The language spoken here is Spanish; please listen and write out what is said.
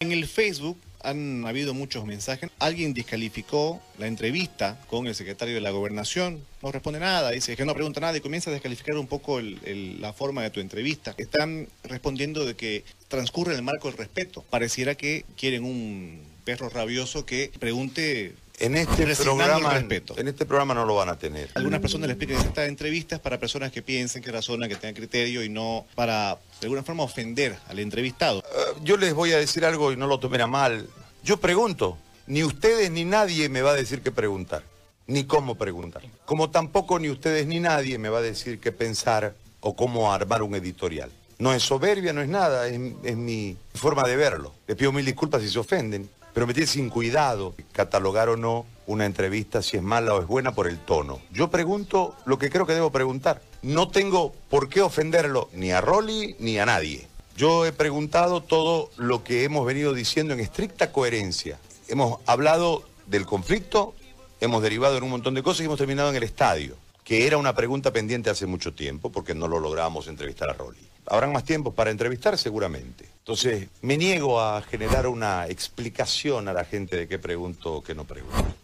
En el Facebook han habido muchos mensajes. Alguien descalificó la entrevista con el secretario de la Gobernación. No responde nada, dice que no pregunta nada y comienza a descalificar un poco la forma de tu entrevista. Están respondiendo de que transcurre en el marco del respeto. Pareciera que quieren un perro rabioso que pregunte. En este programa, respeto. en este programa no lo van a tener. Algunas personas les piden estas entrevistas para personas que piensen, que razonan, que tengan criterio y no para, de alguna forma, ofender al entrevistado. Eh, Yo les voy a decir algo y no lo tomen a mal. Yo pregunto. Ni ustedes ni nadie me va a decir qué preguntar. Ni cómo preguntar. Como tampoco ni ustedes ni nadie me va a decir qué pensar o cómo armar un editorial. No es soberbia, no es nada, es, es mi forma de verlo. Les pido mil disculpas si se ofenden, pero me tiene sin cuidado catalogar o no una entrevista si es mala o es buena por el tono. Yo pregunto lo que creo que debo preguntar. No tengo por qué ofenderlo ni a Rolly ni a nadie. Yo he preguntado todo lo que hemos venido diciendo en estricta coherencia. Hemos hablado del conflicto, hemos derivado en un montón de cosas y hemos terminado en el estadio, que era una pregunta pendiente hace mucho tiempo porque no lo lográbamos entrevistar a Rolly. Habrán más tiempos para entrevistar seguramente. Entonces, me niego a generar una explicación a la gente de qué pregunto o qué no pregunto.